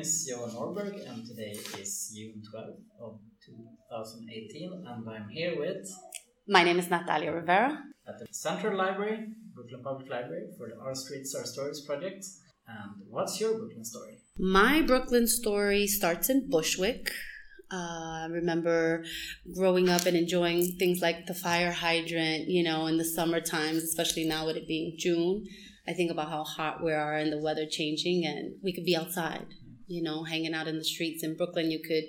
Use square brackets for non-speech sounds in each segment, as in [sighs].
is Johan Norberg, and today is June 12th of 2018, and I'm here with. My name is Natalia Rivera. At the Central Library, Brooklyn Public Library, for the Our Streets, Our Stories project. And what's your Brooklyn story? My Brooklyn story starts in Bushwick. Uh, I remember growing up and enjoying things like the fire hydrant, you know, in the summer times, especially now with it being June. I think about how hot we are and the weather changing, and we could be outside, you know, hanging out in the streets. In Brooklyn, you could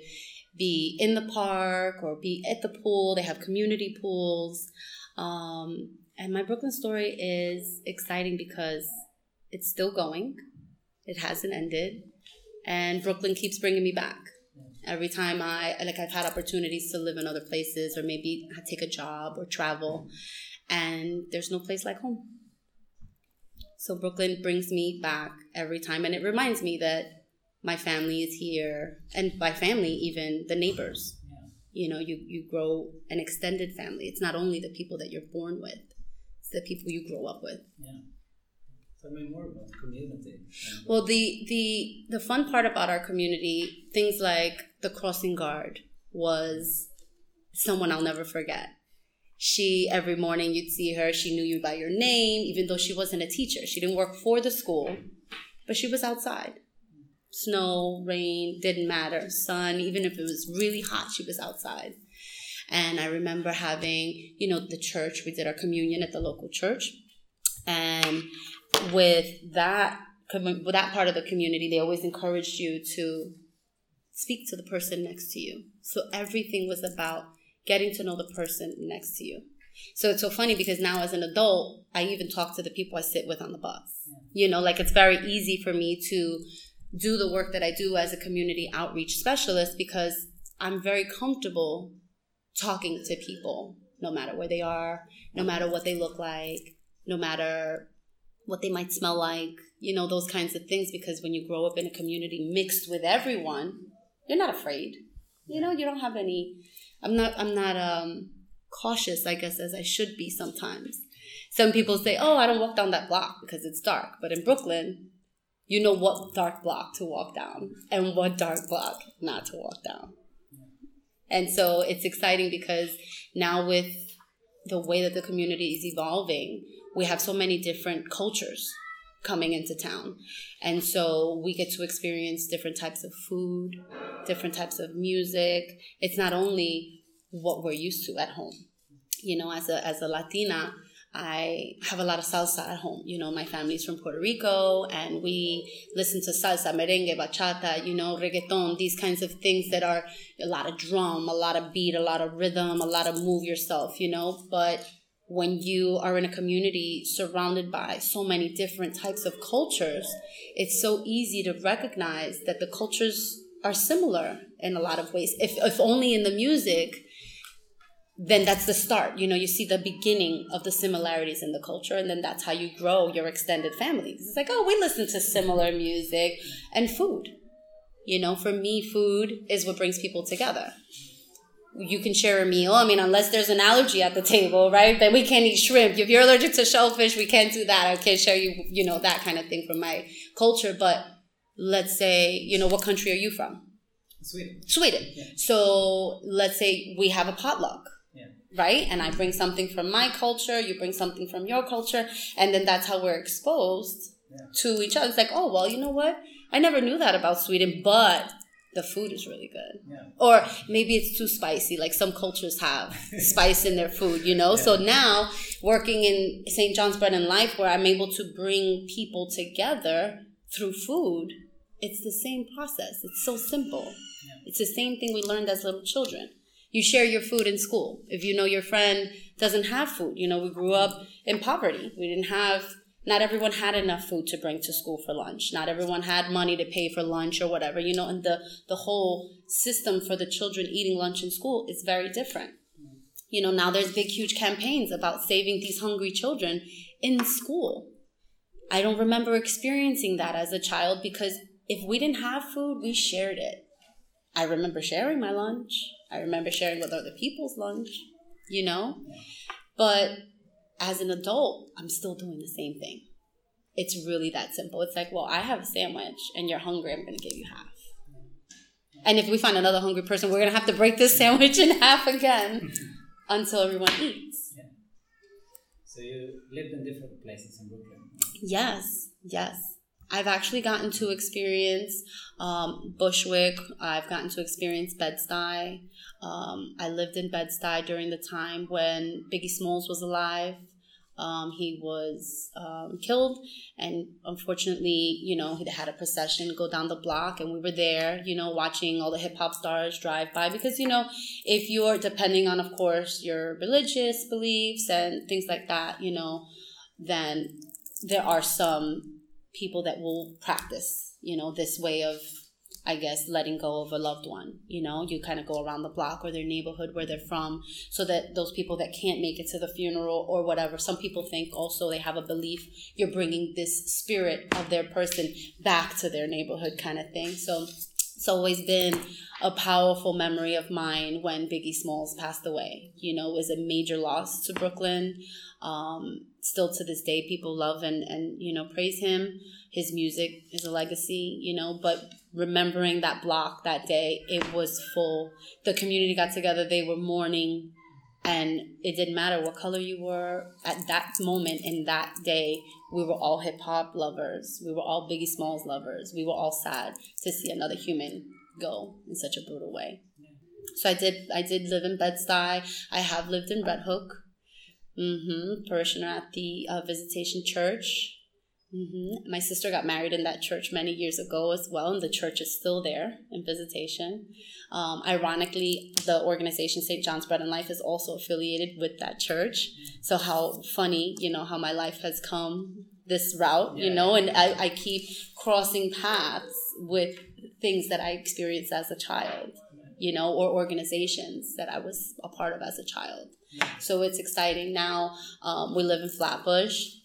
be in the park or be at the pool. They have community pools. Um, and my Brooklyn story is exciting because it's still going, it hasn't ended, and Brooklyn keeps bringing me back. Every time I like, I've had opportunities to live in other places, or maybe take a job or travel, and there's no place like home. So Brooklyn brings me back every time, and it reminds me that my family is here, and by family, even the neighbors. Yeah. You know, you you grow an extended family. It's not only the people that you're born with; it's the people you grow up with. Yeah. Tell me more about the community. Well, the the the fun part about our community, things like the crossing guard, was someone I'll never forget. She every morning you'd see her. She knew you by your name, even though she wasn't a teacher. She didn't work for the school, but she was outside. Snow, rain, didn't matter. Sun, even if it was really hot, she was outside. And I remember having, you know, the church. We did our communion at the local church, and with that with that part of the community, they always encouraged you to speak to the person next to you. So everything was about getting to know the person next to you. So it's so funny because now as an adult, I even talk to the people I sit with on the bus. You know, like it's very easy for me to do the work that I do as a community outreach specialist because I'm very comfortable talking to people no matter where they are, no matter what they look like, no matter what they might smell like, you know, those kinds of things. Because when you grow up in a community mixed with everyone, you're not afraid. You know, you don't have any. I'm not. I'm not um, cautious, I guess, as I should be sometimes. Some people say, "Oh, I don't walk down that block because it's dark," but in Brooklyn, you know what dark block to walk down and what dark block not to walk down. And so it's exciting because now with the way that the community is evolving, we have so many different cultures coming into town. And so we get to experience different types of food, different types of music. It's not only what we're used to at home. You know, as a as a Latina, I have a lot of salsa at home. You know, my family's from Puerto Rico and we listen to salsa, merengue, bachata, you know, reggaeton, these kinds of things that are a lot of drum, a lot of beat, a lot of rhythm, a lot of move yourself, you know. But when you are in a community surrounded by so many different types of cultures, it's so easy to recognize that the cultures are similar in a lot of ways. If, if only in the music, then that's the start. You know, you see the beginning of the similarities in the culture, and then that's how you grow your extended family. 'Cause It's like, oh, we listen to similar music and food. You know, for me, food is what brings people together. You can share a meal. I mean, unless there's an allergy at the table, right? Then we can't eat shrimp. If you're allergic to shellfish, we can't do that. I can't share you, you know, that kind of thing from my culture. But let's say, you know, what country are you from? Sweden. Sweden. Yeah. So let's say we have a potluck. Right? And I bring something from my culture, you bring something from your culture, and then that's how we're exposed Yeah. to each other. It's like, oh, well, you know what? I never knew that about Sweden, but the food is really good. Yeah. Or maybe it's too spicy, like some cultures have [laughs] spice in their food, you know? So now, working in St. John's Bread and Life, where I'm able to bring people together through food, it's the same process. It's so simple. Yeah. It's the same thing we learned as little children. You share your food in school. If you know your friend doesn't have food, you know, we grew up in poverty. We didn't have, not everyone had enough food to bring to school for lunch. Not everyone had money to pay for lunch or whatever, you know, and the, the whole system for the children eating lunch in school is very different. You know, now there's big, huge campaigns about saving these hungry children in school. I don't remember experiencing that as a child because if we didn't have food, we shared it. I remember sharing my lunch. I remember sharing with other people's lunch, you know? But as an adult, I'm still doing the same thing. It's really that simple. It's like, well, I have a sandwich and you're hungry, I'm to give you half. And if we find another hungry person, we're gonna have to break this [laughs] sandwich in half again [laughs] until everyone eats. Yeah. So you lived in different places in Brooklyn. Yes, yes. I've actually gotten to experience um, Bushwick. I've gotten to experience Bed-Stuy. Um, I lived in Bed-Stuy during the time when Biggie Smalls was alive. Um, he was um, killed, and unfortunately, you know, he had a procession go down the block, and we were there, you know, watching all the hip hop stars drive by. Because, you know, if you're depending on, of course, your religious beliefs and things like that, you know, then there are some people that will practice, you know, this way of I guess, letting go of a loved one. You know, you kind of go around the block or their neighborhood where they're from so that those people that can't make it to the funeral or whatever, some people think also they have a belief you're bringing this spirit of their person back to their neighborhood kind of thing. So it's always been a powerful memory of mine when Biggie Smalls passed away. You know, it was a major loss to Brooklyn. Um, still to this day, people love and, and, you know, praise him. His music is a legacy, you know, but remembering that block that day, it was full. The community got together, they were mourning, and it didn't matter what color you were at that moment in that day. We were all hip hop lovers. We were all Biggie Smalls lovers. We were all sad to see another human go in such a brutal way. So I did. I did live in Bed Stuy. I have lived in Red Hook. Mm-hmm. Parishioner at the uh, Visitation Church. Mm-hmm. My sister got married in that church many years ago as well, and the church is still there in visitation. Um, ironically, the organization St. John's Bread and Life is also affiliated with that church. So, how funny, you know, how my life has come this route, yeah. you know, and I, I keep crossing paths with things that I experienced as a child, you know, or organizations that I was a part of as a child. So, it's exciting. Now, um, we live in Flatbush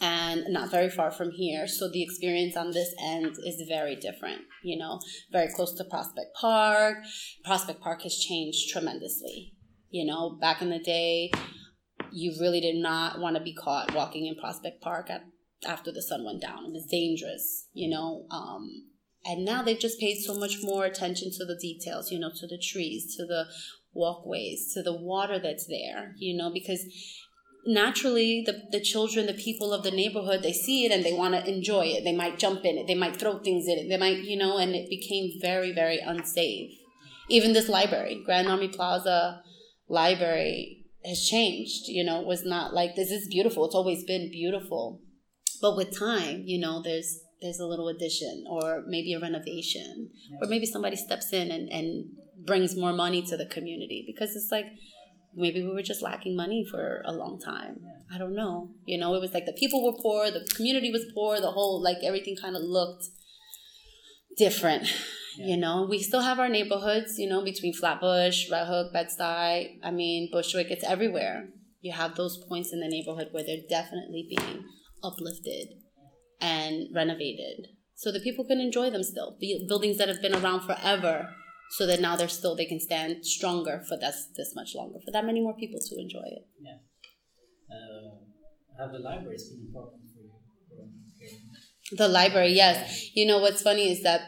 and not very far from here. So the experience on this end is very different, you know, very close to Prospect Park. Prospect Park has changed tremendously. You know, back in the day, you really did not want to be caught walking in Prospect Park at, after the sun went down. It was dangerous, you know. Um, and now they've just paid so much more attention to the details, you know, to the trees, to the walkways, to the water that's there, you know, because naturally the, the children the people of the neighborhood they see it and they want to enjoy it. They might jump in it. They might throw things in it. They might you know and it became very very unsafe. Even this library grand army plaza library has changed you know it was not like this. Is beautiful. It's always been beautiful. But with time you know there's there's a little addition or maybe a renovation. Or maybe somebody steps in and, and brings more money to the community because it's like maybe we were just lacking money for a long time. I don't know. You know, it was like the people were poor, the community was poor, the whole like everything kind of looked different. Yeah. You know, we still have our neighborhoods. You know, between Flatbush, Red Hook, Bed Stuy. I mean, Bushwick. It's everywhere. You have those points in the neighborhood where they're definitely being uplifted and renovated, so that people can enjoy them still. The buildings that have been around forever so that now they're still they can stand stronger for this this much longer for that many more people to enjoy it. Yeah. Uh, have the libraries been important for you? The library, yes. You know what's funny is that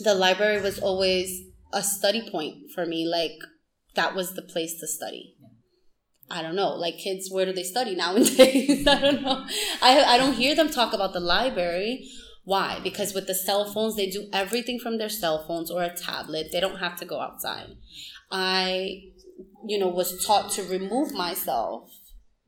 the library was always a study point for me. Like that was the place to study. I don't know, like kids, where do they study nowadays? [laughs] I don't know. I I don't hear them talk about the library why? Because with the cell phones, they do everything from their cell phones or a tablet. They don't have to go outside. I, you know, was taught to remove myself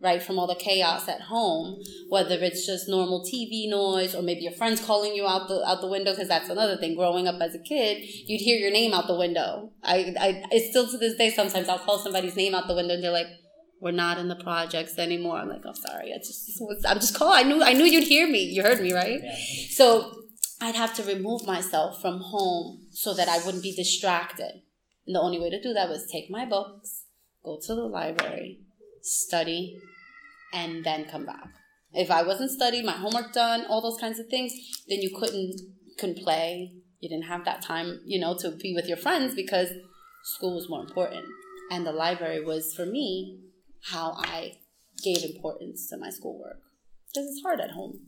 right from all the chaos at home whether it's just normal tv noise or maybe your friends calling you out the out the window because that's another thing growing up as a kid you'd hear your name out the window i i it's still to this day sometimes i'll call somebody's name out the window and they're like we're not in the projects anymore. I'm like, I'm oh, sorry. I just, I'm just calling. I knew, I knew you'd hear me. You heard me, right? Yeah. So I'd have to remove myself from home so that I wouldn't be distracted. And the only way to do that was take my books, go to the library, study, and then come back. If I wasn't studying, my homework done, all those kinds of things, then you couldn't couldn't play. You didn't have that time, you know, to be with your friends because school was more important. And the library was for me how I gave importance to my schoolwork because it's hard at home.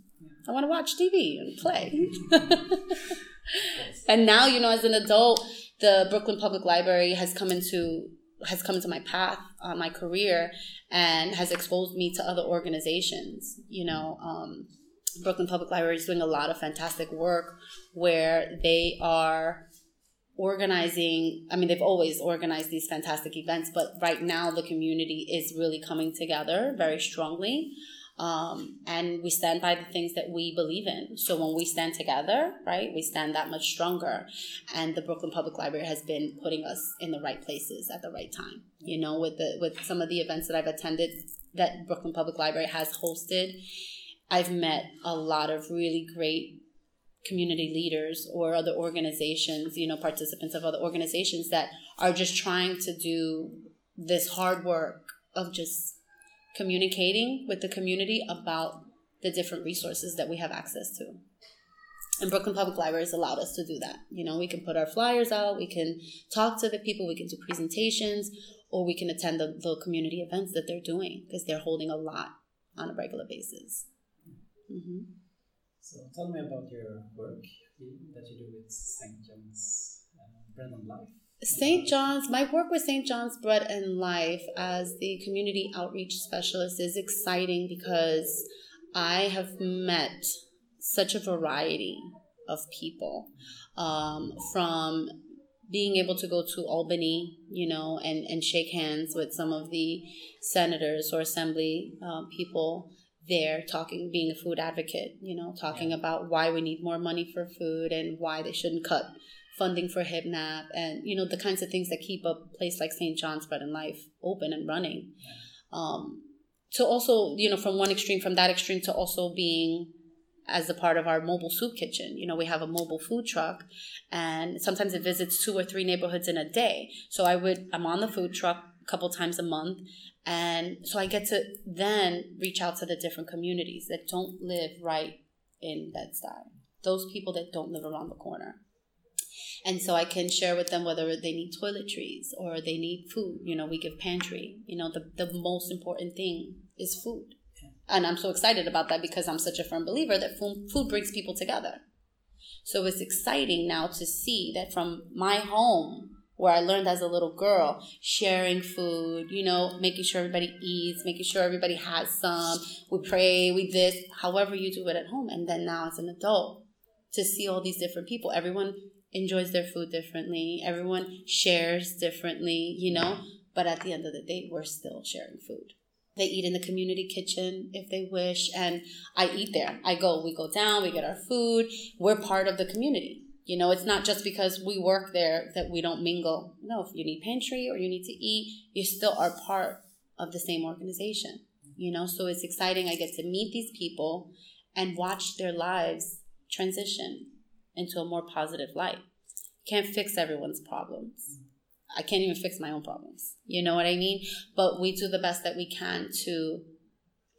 I want to watch TV and play. [laughs] and now, you know, as an adult, the Brooklyn Public Library has come into has come into my path, uh, my career, and has exposed me to other organizations. You know, um, Brooklyn Public Library is doing a lot of fantastic work where they are organizing i mean they've always organized these fantastic events but right now the community is really coming together very strongly. Um, and we stand by the things that we believe in. So when we stand together right we stand that much stronger. And the brooklyn public library has been putting us in the right places at the right time. You know with the with some of the events that i've attended that brooklyn public library has hosted i've met a lot of really great community leaders or other organizations, you know, participants of other organizations that are just trying to do this hard work of just communicating with the community about the different resources that we have access to. And Brooklyn Public Library has allowed us to do that. You know, we can put our flyers out, we can talk to the people, we can do presentations, or we can attend the, the community events that they're doing because they're holding a lot on a regular basis. Mm-hmm. So tell me about your work that you do with St. John's uh, Bread and Life. St. John's, my work with St. John's Bread and Life as the community outreach specialist is exciting because I have met such a variety of people um, from being able to go to Albany, you know, and, and shake hands with some of the senators or assembly uh, people there talking, being a food advocate, you know, talking yeah. about why we need more money for food and why they shouldn't cut funding for HIPNAP and, you know, the kinds of things that keep a place like St. John's Bread and Life open and running. Yeah. Um, to also, you know, from one extreme, from that extreme to also being as a part of our mobile soup kitchen. You know, we have a mobile food truck and sometimes it visits two or three neighborhoods in a day. So I would, I'm on the food truck a couple times a month and so I get to then reach out to the different communities that don't live right in Bed-Stuy, those people that don't live around the corner. And so I can share with them whether they need toiletries or they need food. You know, we give pantry. You know, the, the most important thing is food. And I'm so excited about that because I'm such a firm believer that food, food brings people together. So it's exciting now to see that from my home where I learned as a little girl, sharing food, you know, making sure everybody eats, making sure everybody has some. We pray, we this, however you do it at home. And then now as an adult, to see all these different people, everyone enjoys their food differently, everyone shares differently, you know, but at the end of the day, we're still sharing food. They eat in the community kitchen if they wish, and I eat there. I go, we go down, we get our food. We're part of the community you know, it's not just because we work there that we don't mingle. No, if you need pantry or you need to eat, you still are part of the same organization. You know, so it's exciting. I get to meet these people and watch their lives transition into a more positive light. Can't fix everyone's problems. I can't even fix my own problems. You know what I mean? But we do the best that we can to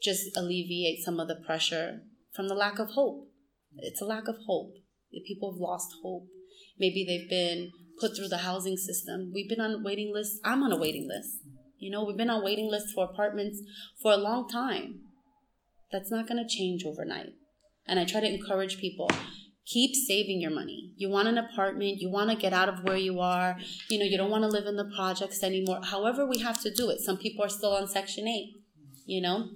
just alleviate some of the pressure from the lack of hope. It's a lack of hope people have lost hope. Maybe they've been put through the housing system. We've been on waiting lists. I'm on a waiting list. You know, we've been on waiting lists for apartments for a long time. That's not going to change overnight. And I try to encourage people keep saving your money. You want an apartment, you want to get out of where you are, you know, you don't want to live in the projects anymore. However, we have to do it. Some people are still on Section 8, you know.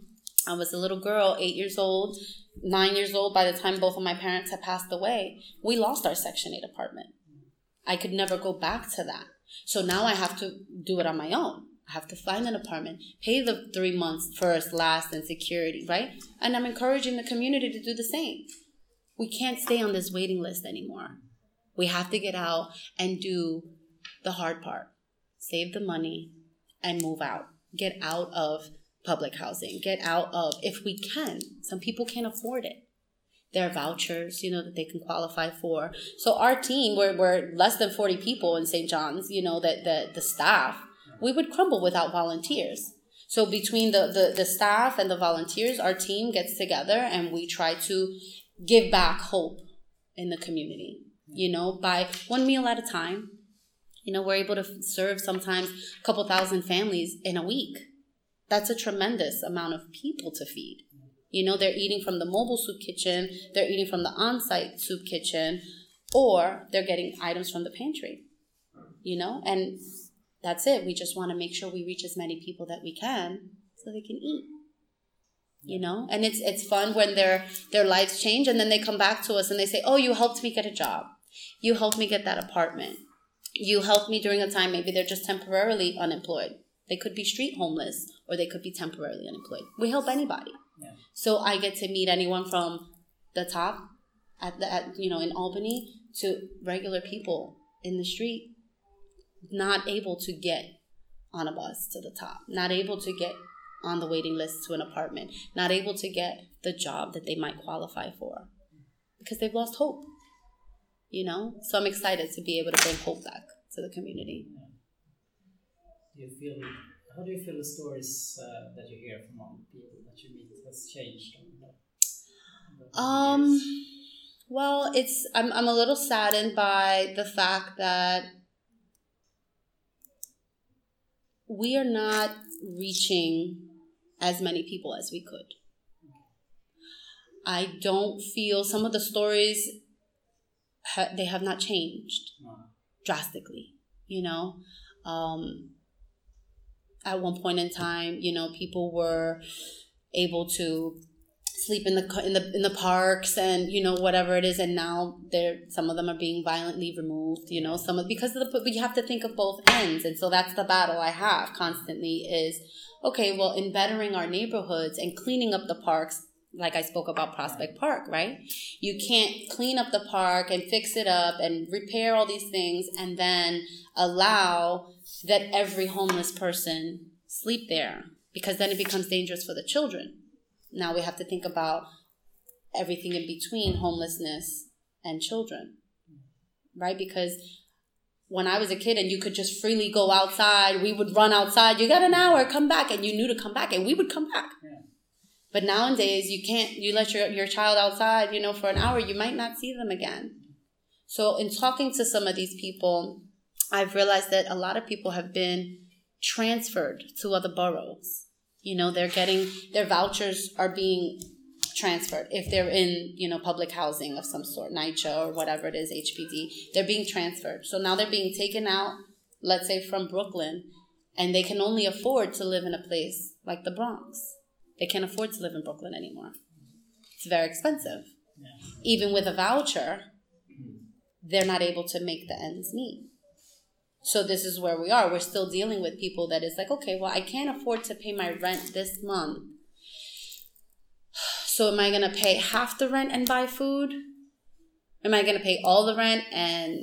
I was a little girl, eight years old, nine years old by the time both of my parents had passed away. We lost our Section 8 apartment. I could never go back to that. So now I have to do it on my own. I have to find an apartment, pay the three months first, last, and security, right? And I'm encouraging the community to do the same. We can't stay on this waiting list anymore. We have to get out and do the hard part save the money and move out. Get out of public housing, get out of, if we can, some people can't afford it. There are vouchers, you know, that they can qualify for. So our team, we're, we're less than 40 people in St. John's, you know, that the, the staff, we would crumble without volunteers. So between the, the, the staff and the volunteers, our team gets together and we try to give back hope in the community, you know, by one meal at a time. You know, we're able to serve sometimes a couple thousand families in a week that's a tremendous amount of people to feed. You know, they're eating from the mobile soup kitchen, they're eating from the on site soup kitchen, or they're getting items from the pantry. you know, and that's it. We just want to make sure we reach as many people that we can so they can eat. You know, and it's it's fun when their their lives change and then they come back to us and they say, "Oh, you helped me get a job. You helped me get that apartment. You helped me during a time maybe they're just temporarily unemployed. They could be street homeless or they could be temporarily unemployed. We help anybody. Yeah. So I get to meet anyone from the top at the at, you know in Albany to regular people in the street not able to get on a bus to the top, not able to get on the waiting list to an apartment, not able to get the job that they might qualify for because they've lost hope. You know? So I'm excited to be able to bring hope back to the community. Do you feel how do you feel the stories uh, that you hear from all the people that you meet has changed over the, Um years? well, it's I'm I'm a little saddened by the fact that we are not reaching as many people as we could. I don't feel some of the stories ha- they have not changed No. drastically you know um, at one point in time you know people were able to sleep in the in the in the parks and you know whatever it is and now they're some of them are being violently removed you know some of because of the but you have to think of both ends. And so that's the battle i have constantly is okay well in bettering our neighborhoods and cleaning up the parks like i spoke about uh-huh. prospect park right? You can't clean up the park and fix it up and repair all these things and then allow that every homeless person sleep there because then it becomes dangerous for the children. Now we have to think about everything in between homelessness and children right? Because when i was a kid and you could just freely go outside we would run outside you got an hour come back and you knew to come back and we would come back. Yeah. But nowadays you can't you let your, your child outside you know for an hour you might not see them again. So in talking to some of these people i've realized that a lot of people have been transferred to other boroughs. You know they're getting their vouchers are being transferred. If they're in you know public housing of some sort NYCHA or whatever it is hpd they're being transferred. So now they're being taken out let's say from brooklyn and they can only afford to live in a place like the bronx they can't afford to live in brooklyn anymore. It's very expensive. Yeah. even with a voucher they're not able to make the ends meet. So this is where we are. We're still dealing with people that is like okay well i can't afford to pay my rent this month. So am i going to pay half the rent and buy food? Am i going to pay all the rent and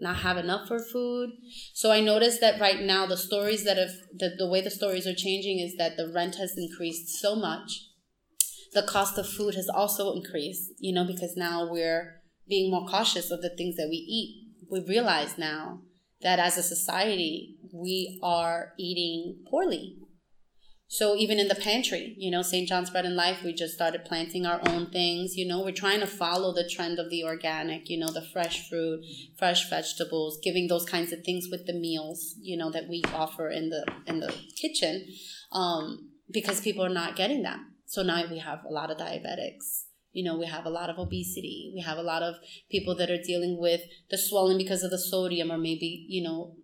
not have enough for food. So i noticed that right now the stories that have the, the way the stories are changing is that the rent has increased so much. The cost of food has also increased you know because now we're being more cautious of the things that we eat. We realize now that as a society we are eating poorly so even in the pantry you know st john's bread and life we just started planting our own things you know we're trying to follow the trend of the organic you know the fresh fruit fresh vegetables giving those kinds of things with the meals you know that we offer in the in the kitchen um, because people are not getting that. So now we have a lot of diabetics you know we have a lot of obesity we have a lot of people that are dealing with the swelling because of the sodium or maybe you know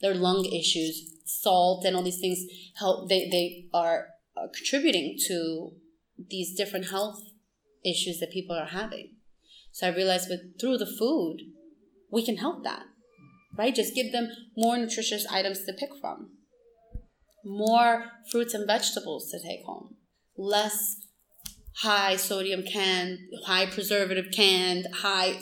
their lung issues salt and all these things help they, they are contributing to these different health issues that people are having. So i realized with through the food we can help that right? Just give them more nutritious items to pick from. More fruits and vegetables to take home. Less high sodium canned, high preservative canned, high,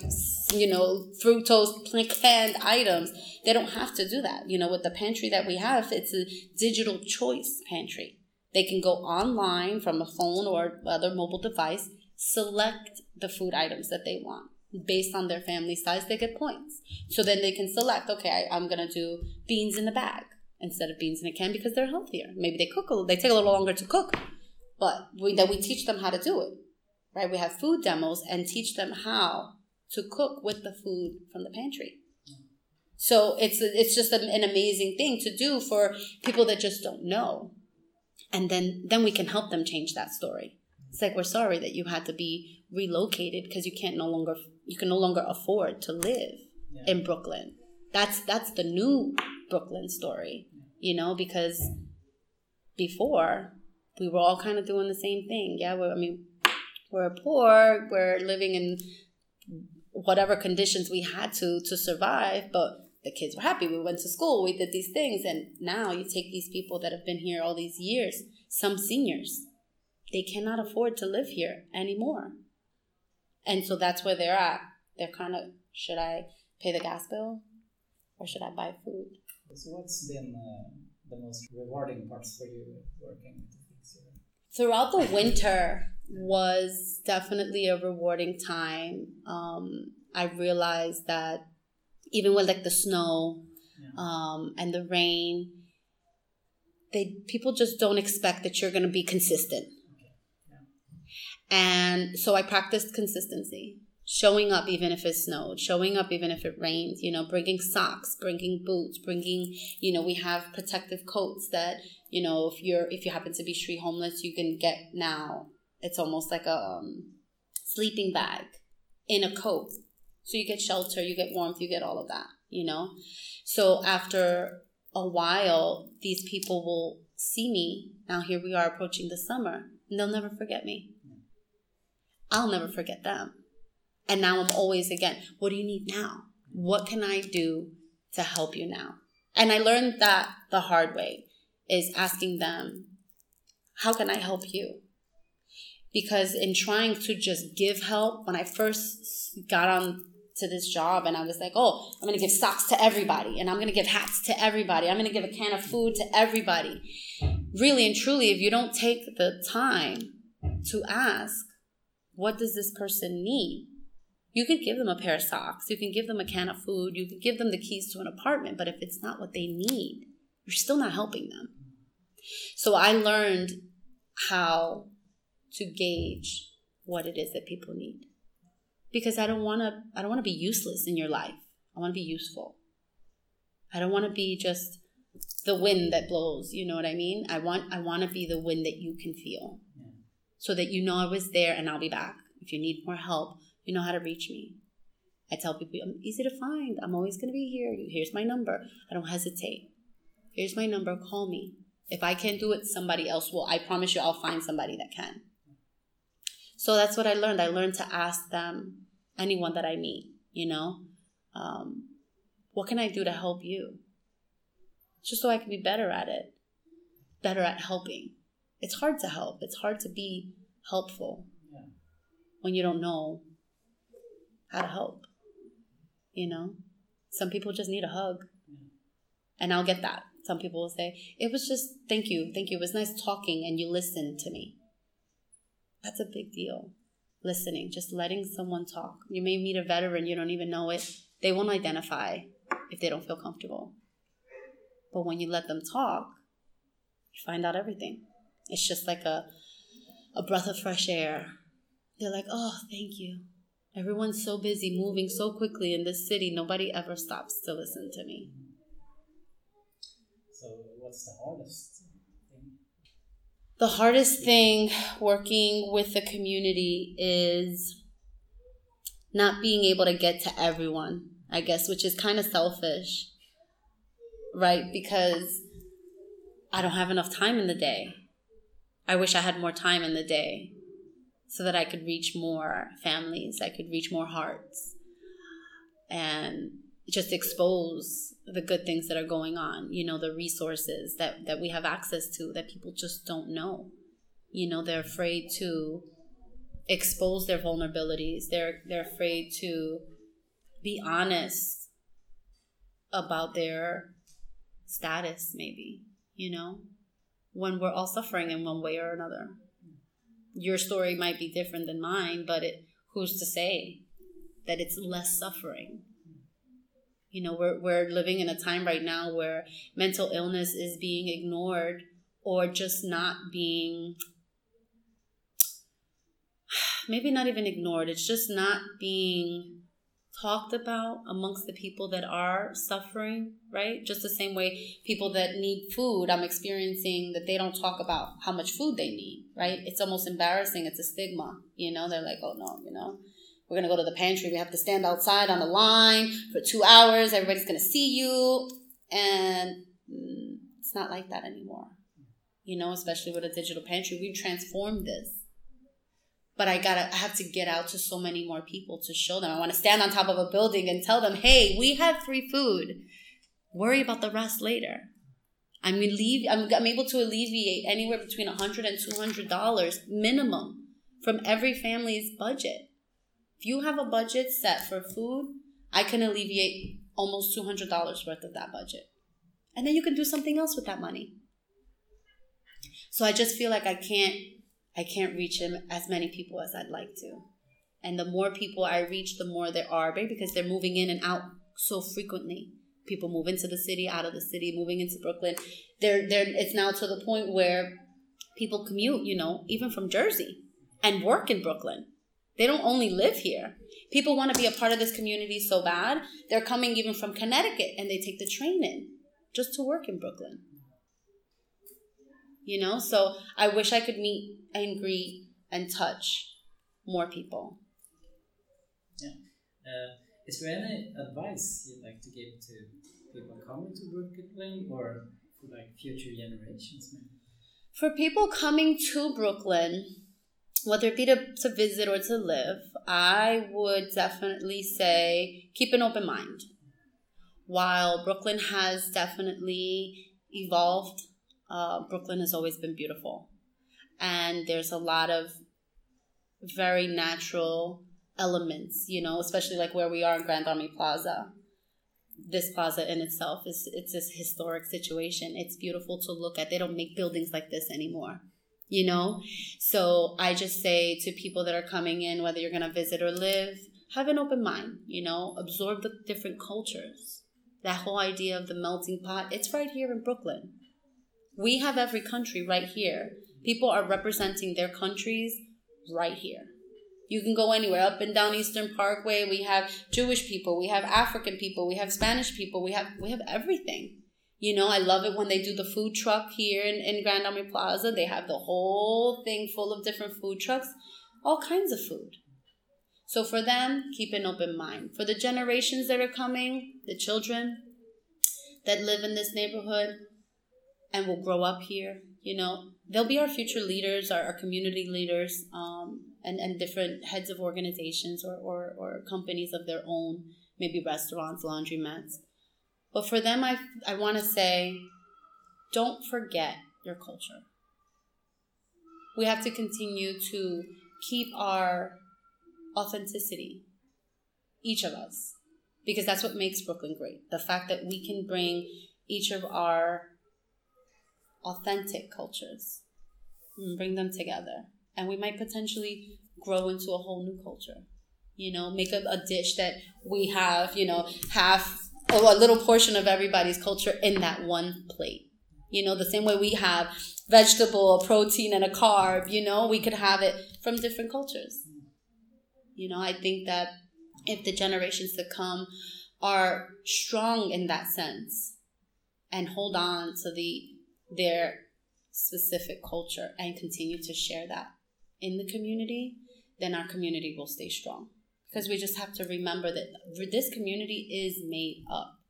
you know, fructose canned items. They don't have to do that. You know, with the pantry that we have, it's a digital choice pantry. They can go online from a phone or other mobile device, select the food items that they want. Based on their family size, they get points. So then they can select, okay, I, I'm going to do beans in a bag instead of beans in a can because they're healthier. Maybe they cook a, they take a little longer to cook, but we, that we teach them how to do it, right? We have food demos and teach them how to cook with the food from the pantry. So it's it's just an, an amazing thing to do for people that just don't know, and then then we can help them change that story. It's like we're sorry that you had to be relocated because you can't no longer you can no longer afford to live Yeah. in Brooklyn That's that's the new Brooklyn story, you know, because before we were all kind of doing the same thing. Yeah, I mean, we're poor, we're living in whatever conditions we had to to survive, but the kids were happy. We went to school, we did these things, and now you take these people that have been here all these years, some seniors, they cannot afford to live here anymore. And so that's where they're at. They're kind of, should I pay the gas bill or should I buy food? So, what's been uh, the most rewarding parts for you working with? Throughout the winter was definitely a rewarding time. Um, I realized that even with like the snow um, and the rain, they people just don't expect that you're going to be consistent. And so I practiced consistency, showing up even if it snowed, showing up even if it rained, you know, bringing socks, bringing boots, bringing, you know, we have protective coats that, you know, if you're, if you happen to be street homeless, you can get now. It's almost like a um, sleeping bag in a coat. So you get shelter, you get warmth, you get all of that, you know? So after a while, these people will see me. Now here we are approaching the summer, and they'll never forget me I'll never forget them. And now I'm always again, what do you need now? What can I do to help you now? And I learned that the hard way is asking them, how can I help you? Because in trying to just give help, when I first got on to this job and I was like, oh, I'm gonna give socks to everybody and I'm gonna give hats to everybody. I'm gonna give a can of food to everybody. Really and truly, if you don't take the time to ask, what does this person need? You could give them a pair of socks, you can give them a can of food, you can give them the keys to an apartment, but if it's not what they need, you're still not helping them. So I learned how to gauge what it is that people need. Because I don't want to I don't want to be useless in your life. I want to be useful. I don't want to be just the wind that blows, you know what I mean? I want I want to be the wind that you can feel so that you know I was there and I'll be back. If you need more help, you know how to reach me. I tell people I'm easy to find. I'm always going to be here. Here's my number. I don't hesitate. Here's my number. Call me. If I can't do it, somebody else will. I promise you, I'll find somebody that can. So that's what I learned. I learned to ask them, anyone that I meet, you know, um, what can I do to help you? Just so I can be better at it, better at helping it's hard to help. It's hard to be helpful yeah. when you don't know how to help. You know, some people just need a hug, and I'll get that. Some people will say, "It was just thank you, thank you. It was nice talking, and you listened to me." That's a big deal. Listening, just letting someone talk. You may meet a veteran, you don't even know it. They won't identify if they don't feel comfortable. But when you let them talk, you find out everything. It's just like a a breath of fresh air. They're like, "Oh, thank you." Everyone's so busy moving so quickly in this city, nobody ever stops to listen to me. So, what's the hardest thing? The hardest thing working with the community is not being able to get to everyone, I guess, which is kind of selfish, right? Because I don't have enough time in the day. I wish I had more time in the day so that I could reach more families, I could reach more hearts, and just expose the good things that are going on, you know, the resources that, that we have access to that people just don't know. You know, they're afraid to expose their vulnerabilities. They're they're afraid to be honest about their status maybe, you know? when we're all suffering in one way or another. Your story might be different than mine, but it who's to say that it's less suffering? You know, we're we're living in a time right now where mental illness is being ignored or just not being [sighs] maybe not even ignored. It's just not being talked about amongst the people that are suffering, right? Just the same way people that need food, I'm experiencing that they don't talk about how much food they need, right? It's almost embarrassing. It's a stigma, you know? They're like, oh no, you know, we're gonna go to the pantry. We have to stand outside on the line for two hours. Everybody's gonna see you, and mm, it's not like that anymore. You know, especially with a digital pantry, we've transformed this. But I gotta, I have to get out to so many more people to show them. I want to stand on top of a building and tell them, "Hey, we have free food. Worry about the rest later." I'm, allevi- I'm, I'm able to alleviate anywhere between 100 and 200 dollars minimum from every family's budget. If you have a budget set for food, I can alleviate almost $200 worth of that budget. And then you can do something else with that money. So I just feel like I can't I can't reach as many people as I'd like to. And the more people I reach, the more there are, because they're moving in and out so frequently people move into the city, out of the city, moving into Brooklyn. They're, they're, it's now to the point where people commute, you know, even from Jersey and work in Brooklyn. They don't only live here. People want to be a part of this community so bad, they're coming even from Connecticut and they take the train in just to work in Brooklyn. You know, so I wish I could meet and greet and touch more people. Yeah. Uh, is there any advice you'd like to give to people coming to Brooklyn or for like future generations maybe? For people coming to Brooklyn, whether it be to, to visit or to live, I would definitely say keep an open mind. While Brooklyn has definitely evolved, uh, Brooklyn has always been beautiful. And there's a lot of very natural elements, you know, especially like where we are in Grand Army Plaza. This plaza in itself is it's a historic situation. It's beautiful to look at. They don't make buildings like this anymore. You know? So I just say to people that are coming in, whether you're gonna visit or live, have an open mind, you know, absorb the different cultures. That whole idea of the melting pot, it's right here in Brooklyn. We have every country right here. People are representing their countries right here you can go anywhere up and down Eastern Parkway. We have Jewish people, we have African people, we have Spanish people, we have we have everything. You know, I love it when they do the food truck here in, in Grand Army Plaza. They have the whole thing full of different food trucks, all kinds of food. So for them, keep an open mind. For the generations that are coming, the children that live in this neighborhood and will grow up here, you know, they'll be our future leaders, our, our community leaders. Um, and, and different heads of organizations or, or, or companies of their own, maybe restaurants, laundromats. But for them, I, I want to say don't forget your culture. We have to continue to keep our authenticity, each of us, because that's what makes Brooklyn great. The fact that we can bring each of our authentic cultures and bring them together and we might potentially grow into a whole new culture. You know, make a, a dish that we have, you know, half a little portion of everybody's culture in that one plate. You know, the same way we have vegetable, a protein, and a carb, you know, we could have it from different cultures. You know, I think that if the generations to come are strong in that sense and hold on to the their specific culture and continue to share that in the community, then our community will stay strong. Because we just have to remember that this community is made up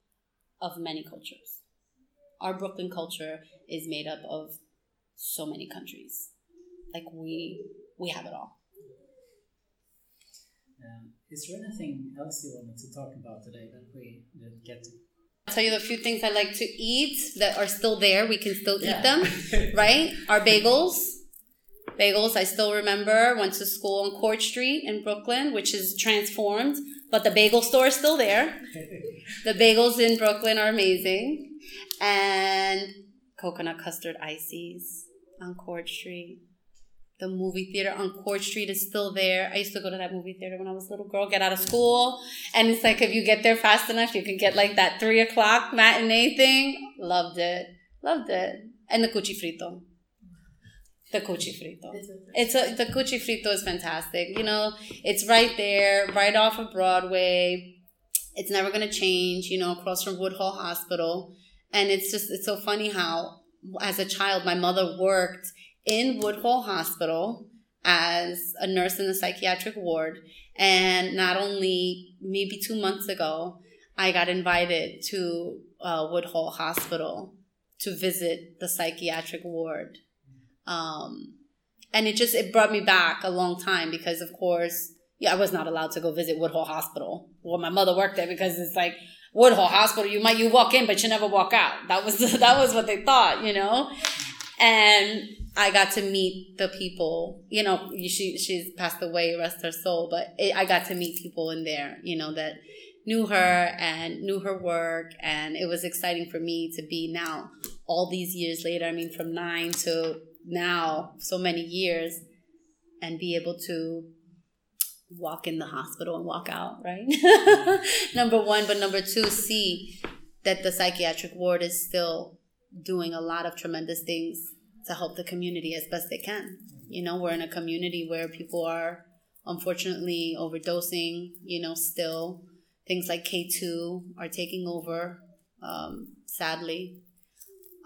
of many cultures. Our Brooklyn culture is made up of so many countries. Like we we have it all. Um, is there anything else you wanted to talk about today that we didn't get to? I'll tell you the few things I like to eat that are still there. We can still yeah. eat them, [laughs] right? Our bagels bagels. I still remember went to school on Court Street in Brooklyn, which is transformed, but the bagel store is still there. [laughs] the bagels in Brooklyn are amazing, and coconut custard ices on Court Street. The movie theater on Court Street is still there. I used to go to that movie theater when I was a little girl, get out of school. And it's like if you get there fast enough, you can get like that three o'clock matinee thing. Loved it. Loved it. And the cuchi frito the cuchi frito. It's a, the cuchi frito is fantastic. You know, it's right there, right off of Broadway. It's never gonna change. You know, across from Woodhull Hospital, and it's just it's so funny how as a child my mother worked in Woodhull Hospital as a nurse in the psychiatric ward. And not only maybe two months ago, I got invited to uh, Woodhull Hospital to visit the psychiatric ward. Um, and it just it brought me back a long time because of course yeah i was not allowed to go visit woodhull hospital well my mother worked there because it's like woodhull hospital you might you walk in but you never walk out that was [laughs] that was what they thought you know and i got to meet the people you know she she's passed away rest her soul but it, i got to meet people in there you know that knew her and knew her work and it was exciting for me to be now all these years later i mean from nine to now so many years and be able to walk in the hospital and walk out right? [laughs] Number one but number two see that the psychiatric ward is still doing a lot of tremendous things to help the community as best they can you know we're in a community where people are unfortunately overdosing you know still things like k2 are taking over um, sadly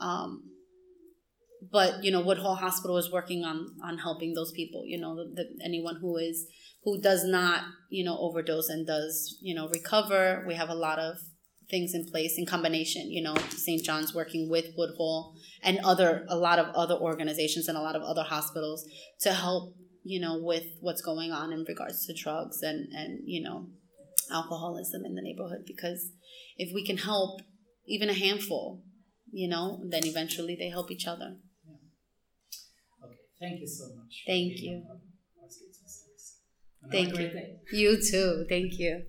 um, but you know Woodhull Hospital is working on on helping those people. You know, the, the, anyone who is who does not you know overdose and does you know recover. We have a lot of things in place in combination. You know, St. John's working with Woodhull and other a lot of other organizations and a lot of other hospitals to help you know with what's going on in regards to drugs and and you know alcoholism in the neighborhood because if we can help even a handful you know then eventually they help each other Okay, Thank you so much. Thank you. Thank you. You too. Thank you.